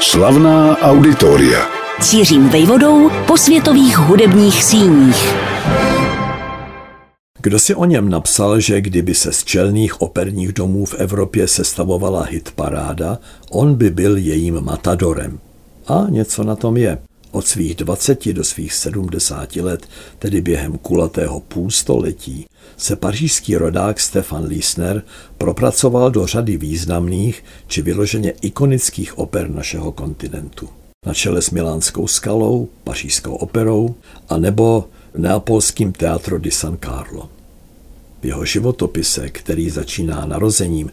Slavná auditoria. Cířím vejvodou po světových hudebních síních. Kdo si o něm napsal, že kdyby se z čelných operních domů v Evropě sestavovala hitparáda, on by byl jejím matadorem. A něco na tom je. Od svých 20 do svých 70 let, tedy během kulatého půlstoletí, se pařížský rodák Stefan Liesner propracoval do řady významných či vyloženě ikonických oper našeho kontinentu. Na čele s Milánskou skalou, pařížskou operou a nebo neapolským Teatro di San Carlo. V jeho životopise, který začíná narozením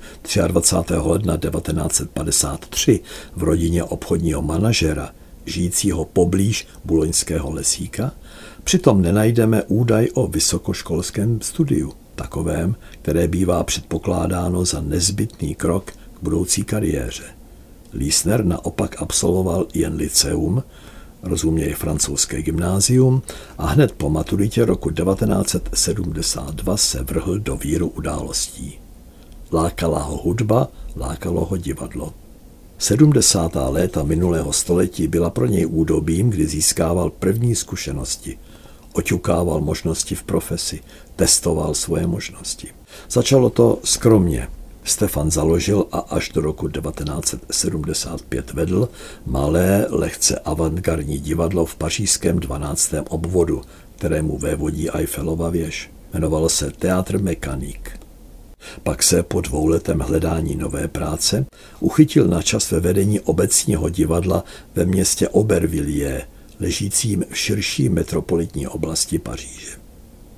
23. ledna 1953 v rodině obchodního manažera, žijícího poblíž buloňského lesíka, přitom nenajdeme údaj o vysokoškolském studiu, takovém, které bývá předpokládáno za nezbytný krok k budoucí kariéře. Liesner naopak absolvoval jen liceum, rozuměj francouzské gymnázium, a hned po maturitě roku 1972 se vrhl do víru událostí. Lákala ho hudba, lákalo ho divadlo. 70. léta minulého století byla pro něj údobím, kdy získával první zkušenosti. Oťukával možnosti v profesi, testoval svoje možnosti. Začalo to skromně. Stefan založil a až do roku 1975 vedl malé, lehce avantgardní divadlo v pařížském 12. obvodu, kterému vévodí Eiffelova věž. Jmenovalo se Teatr Mechanik. Pak se po dvouletém hledání nové práce uchytil na čas ve vedení obecního divadla ve městě Aubervilliers, ležícím v širší metropolitní oblasti Paříže.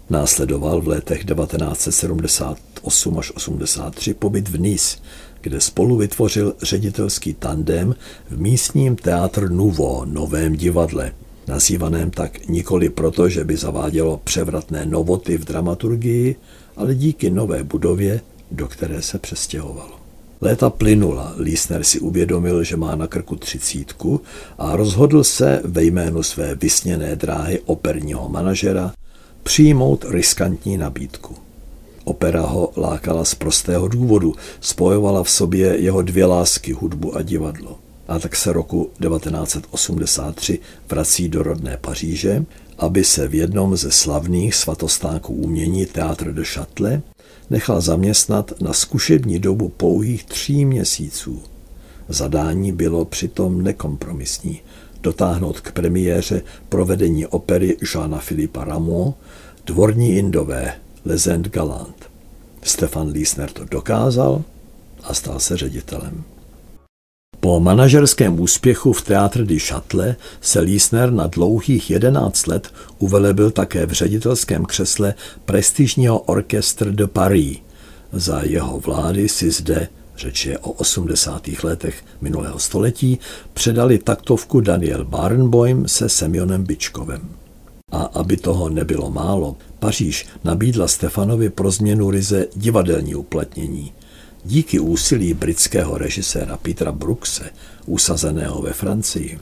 Následoval v letech 1978 až 83 pobyt v Nice, kde spolu vytvořil ředitelský tandem v místním teatr Nouveau, novém divadle, nazývaném tak nikoli proto, že by zavádělo převratné novoty v dramaturgii, ale díky nové budově, do které se přestěhovalo. Léta plynula, Liesner si uvědomil, že má na krku třicítku a rozhodl se ve jménu své vysněné dráhy operního manažera přijmout riskantní nabídku. Opera ho lákala z prostého důvodu, spojovala v sobě jeho dvě lásky, hudbu a divadlo. A tak se roku 1983 vrací do rodné Paříže, aby se v jednom ze slavných svatostánků umění Teatr de Châtelet nechal zaměstnat na zkušební dobu pouhých tří měsíců. Zadání bylo přitom nekompromisní dotáhnout k premiéře provedení opery Jeana Philippa Rameau Dvorní Indové Lezend Galant. Stefan Liesner to dokázal a stal se ředitelem. Po manažerském úspěchu v Teatr di Châtelet se Liesner na dlouhých 11 let uvelebil také v ředitelském křesle prestižního Orchestre de Paris. Za jeho vlády si zde, řeč je o 80. letech minulého století, předali taktovku Daniel Barenboim se Semionem Bičkovem. A aby toho nebylo málo, Paříž nabídla Stefanovi pro změnu ryze divadelní uplatnění – Díky úsilí britského režiséra Petra Brookse, usazeného ve Francii,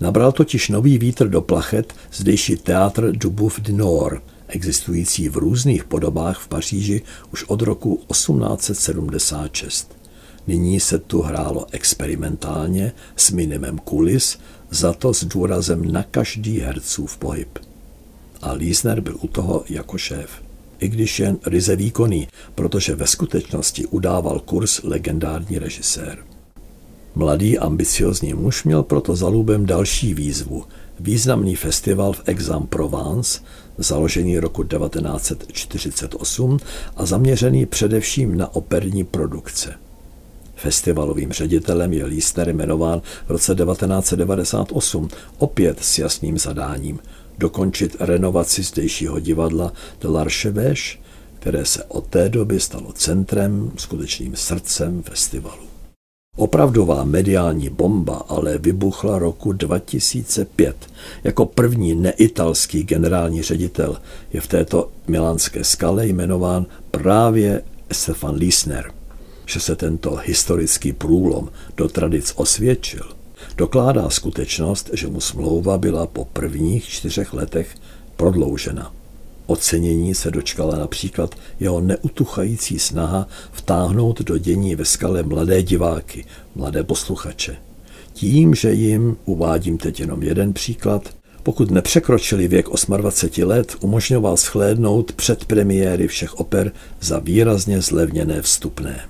nabral totiž nový vítr do plachet zdejší teatr du Bouffe du Nord, existující v různých podobách v Paříži už od roku 1876. Nyní se tu hrálo experimentálně s minimem kulis, za to s důrazem na každý hercův pohyb. A Liesner byl u toho jako šéf i když jen ryze výkonný, protože ve skutečnosti udával kurz legendární režisér. Mladý ambiciozní muž měl proto za lubem další výzvu, významný festival v Aix-en-Provence, založený roku 1948 a zaměřený především na operní produkce. Festivalovým ředitelem je Lister jmenován v roce 1998, opět s jasným zadáním – dokončit renovaci zdejšího divadla de l'Archevêche, které se od té doby stalo centrem, skutečným srdcem festivalu. Opravdová mediální bomba ale vybuchla roku 2005. Jako první neitalský generální ředitel je v této milánské skale jmenován právě Stefan Liesner. Že se tento historický průlom do tradic osvědčil – dokládá skutečnost, že mu smlouva byla po prvních čtyřech letech prodloužena. Ocenění se dočkala například jeho neutuchající snaha vtáhnout do dění ve skale mladé diváky, mladé posluchače. Tím, že jim, uvádím teď jenom jeden příklad, pokud nepřekročili věk 28 let, umožňoval schlédnout před premiéry všech oper za výrazně zlevněné vstupné.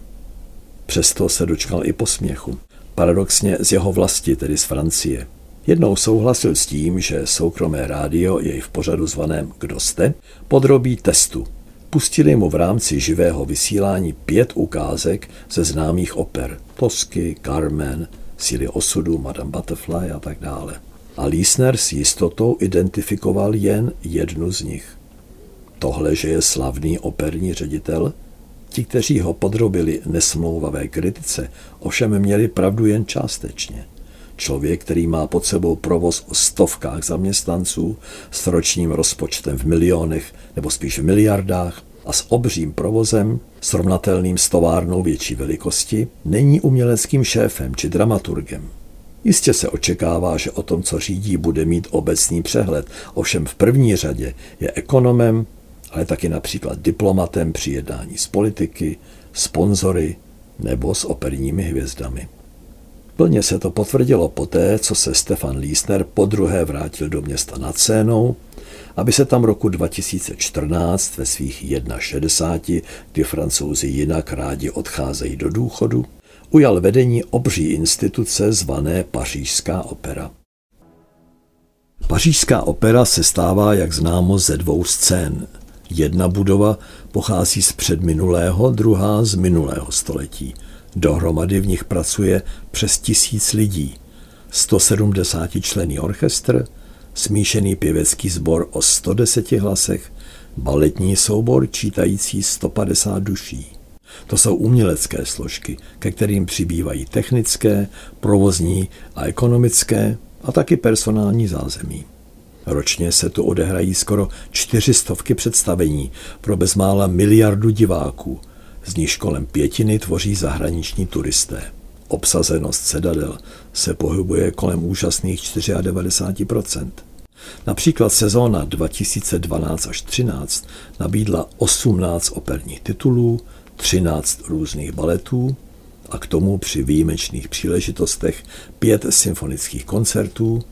Přesto se dočkal i posměchu. Paradoxně z jeho vlasti, tedy z Francie. Jednou souhlasil s tím, že soukromé rádio jej v pořadu zvaném Kdo jste podrobí testu. Pustili mu v rámci živého vysílání pět ukázek ze známých oper. Tosky, Carmen, Síly osudu, Madame Butterfly a tak dále. A Liesner s jistotou identifikoval jen jednu z nich. Tohle, že je slavný operní ředitel, ti, kteří ho podrobili nesmlouvavé kritice, ovšem měli pravdu jen částečně. Člověk, který má pod sebou provoz o stovkách zaměstnanců s ročním rozpočtem v milionech nebo spíš v miliardách a s obřím provozem, srovnatelným s továrnou větší velikosti, není uměleckým šéfem či dramaturgem. Jistě se očekává, že o tom, co řídí, bude mít obecný přehled, ovšem v první řadě je ekonomem, ale taky například diplomatem při jednání s politiky, sponzory nebo s operními hvězdami. Plně se to potvrdilo poté, co se Stefan Liesner po druhé vrátil do města nad Cénou, aby se tam roku 2014 ve svých 61, kdy francouzi jinak rádi odcházejí do důchodu, ujal vedení obří instituce zvané Pařížská opera. Pařížská opera se stává, jak známo, ze dvou scén. Jedna budova pochází z předminulého, druhá z minulého století. Dohromady v nich pracuje přes tisíc lidí. 170 člený orchestr, smíšený pěvecký sbor o 110 hlasech, baletní soubor čítající 150 duší. To jsou umělecké složky, ke kterým přibývají technické, provozní a ekonomické a taky personální zázemí. Ročně se tu odehrají skoro čtyřistovky představení pro bezmála miliardu diváků, z níž kolem pětiny tvoří zahraniční turisté. Obsazenost sedadel se pohybuje kolem úžasných 94%. Například sezóna 2012 až 13 nabídla 18 operních titulů, 13 různých baletů a k tomu při výjimečných příležitostech pět symfonických koncertů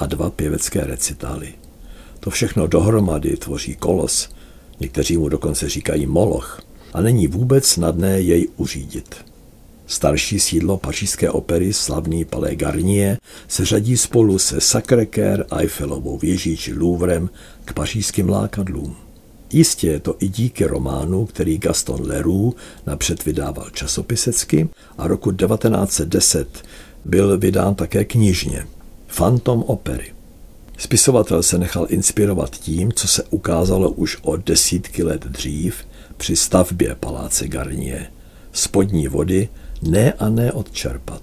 a dva pěvecké recitály. To všechno dohromady tvoří kolos, někteří mu dokonce říkají moloch, a není vůbec snadné jej uřídit. Starší sídlo pařížské opery, slavný Palais Garnier, se řadí spolu se Sacré-Cœur, Eiffelovou věží či Louvrem k pařížským lákadlům. Jistě je to i díky románu, který Gaston Leroux napřed vydával časopisecky a roku 1910 byl vydán také knižně. Phantom opery. Spisovatel se nechal inspirovat tím, co se ukázalo už o desítky let dřív při stavbě paláce Garnier. Spodní vody ne a ne odčerpat.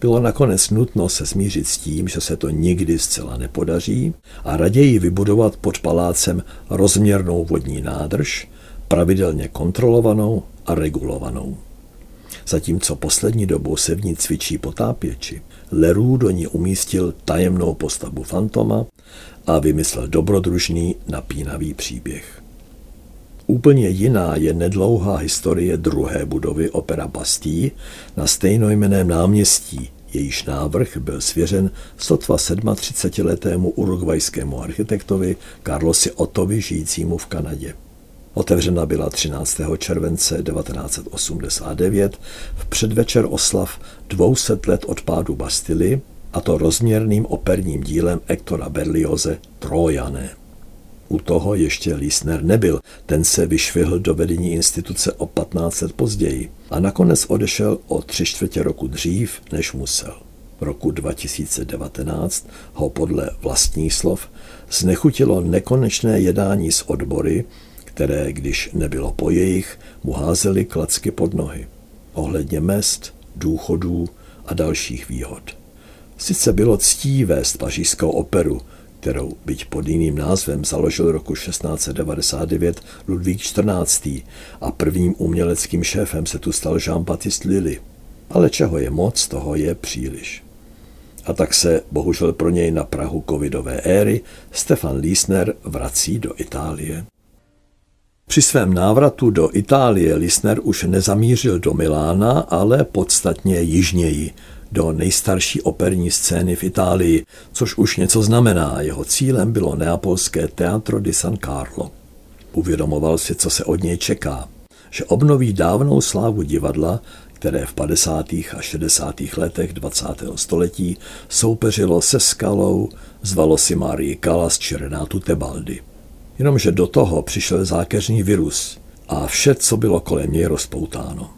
Bylo nakonec nutno se smířit s tím, že se to nikdy zcela nepodaří a raději vybudovat pod palácem rozměrnou vodní nádrž, pravidelně kontrolovanou a regulovanou. Zatímco poslední dobou se v ní cvičí potápěči, Leroux do ní umístil tajemnou postavu fantoma a vymyslel dobrodružný napínavý příběh. Úplně jiná je nedlouhá historie druhé budovy Opera Bastille na stejnojmeném náměstí, jejíž návrh byl svěřen sotva 37-letému urugvajskému architektovi Carlosi Otovi žijícímu v Kanadě. Otevřena byla 13. července 1989 v předvečer oslav 200 let od pádu Bastily, a to rozměrným operním dílem Ektora Berlioze Trojané. U toho ještě Liesner nebyl, ten se vyšvihl do vedení instituce o 15 let později a nakonec odešel o tři čtvrtě roku dřív, než musel. V roku 2019 ho podle vlastních slov znechutilo nekonečné jednání s odbory, které, když nebylo po jejich, mu házely klacky pod nohy. Ohledně mest, důchodů a dalších výhod. Sice bylo ctí vést pařížskou operu, kterou, byť pod jiným názvem, založil roku 1699 Ludvík XIV. a prvním uměleckým šéfem se tu stal Jean-Baptiste Lilly. Ale čeho je moc, toho je příliš. A tak se, bohužel pro něj na Prahu covidové éry, Stefan Liesner vrací do Itálie. Při svém návratu do Itálie Lisner už nezamířil do Milána, ale podstatně jižněji, do nejstarší operní scény v Itálii, což už něco znamená. Jeho cílem bylo neapolské Teatro di San Carlo. Uvědomoval si, co se od něj čeká, že obnoví dávnou slávu divadla, které v 50. a 60. letech 20. století soupeřilo se Skalou, zvalo si Marii Callas či Renátu Tebaldi. Jenomže do toho přišel zákeřný virus a vše, co bylo kolem něj rozpoutáno.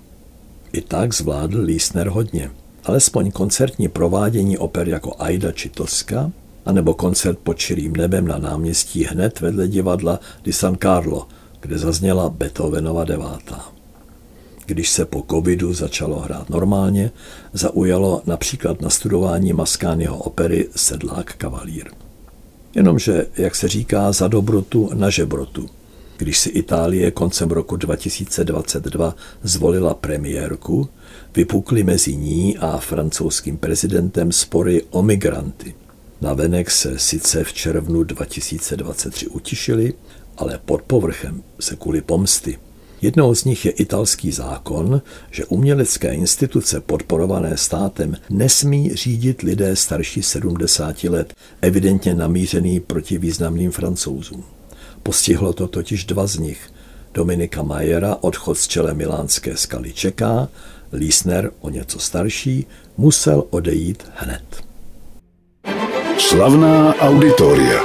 I tak zvládl Lísner hodně. Alespoň koncertní provádění oper jako Aida či Toska, anebo koncert pod širým nebem na náměstí hned vedle divadla di San Carlo, kde zazněla Beethovenova devátá. Když se po covidu začalo hrát normálně, zaujalo například na studování Maskányho opery Sedlák kavalír. Jenomže, jak se říká, za dobrotu na žebrotu. Když si Itálie koncem roku 2022 zvolila premiérku, vypukly mezi ní a francouzským prezidentem spory o migranty. Navenek se sice v červnu 2023 utišili, ale pod povrchem se kvůli pomsty. Jednou z nich je italský zákon, že umělecké instituce podporované státem nesmí řídit lidé starší 70 let, evidentně namířený proti významným francouzům. Postihlo to totiž dva z nich. Dominika Majera, odchod z čele milánské skaly čeká, Lísner, o něco starší, musel odejít hned. Slavná auditoria.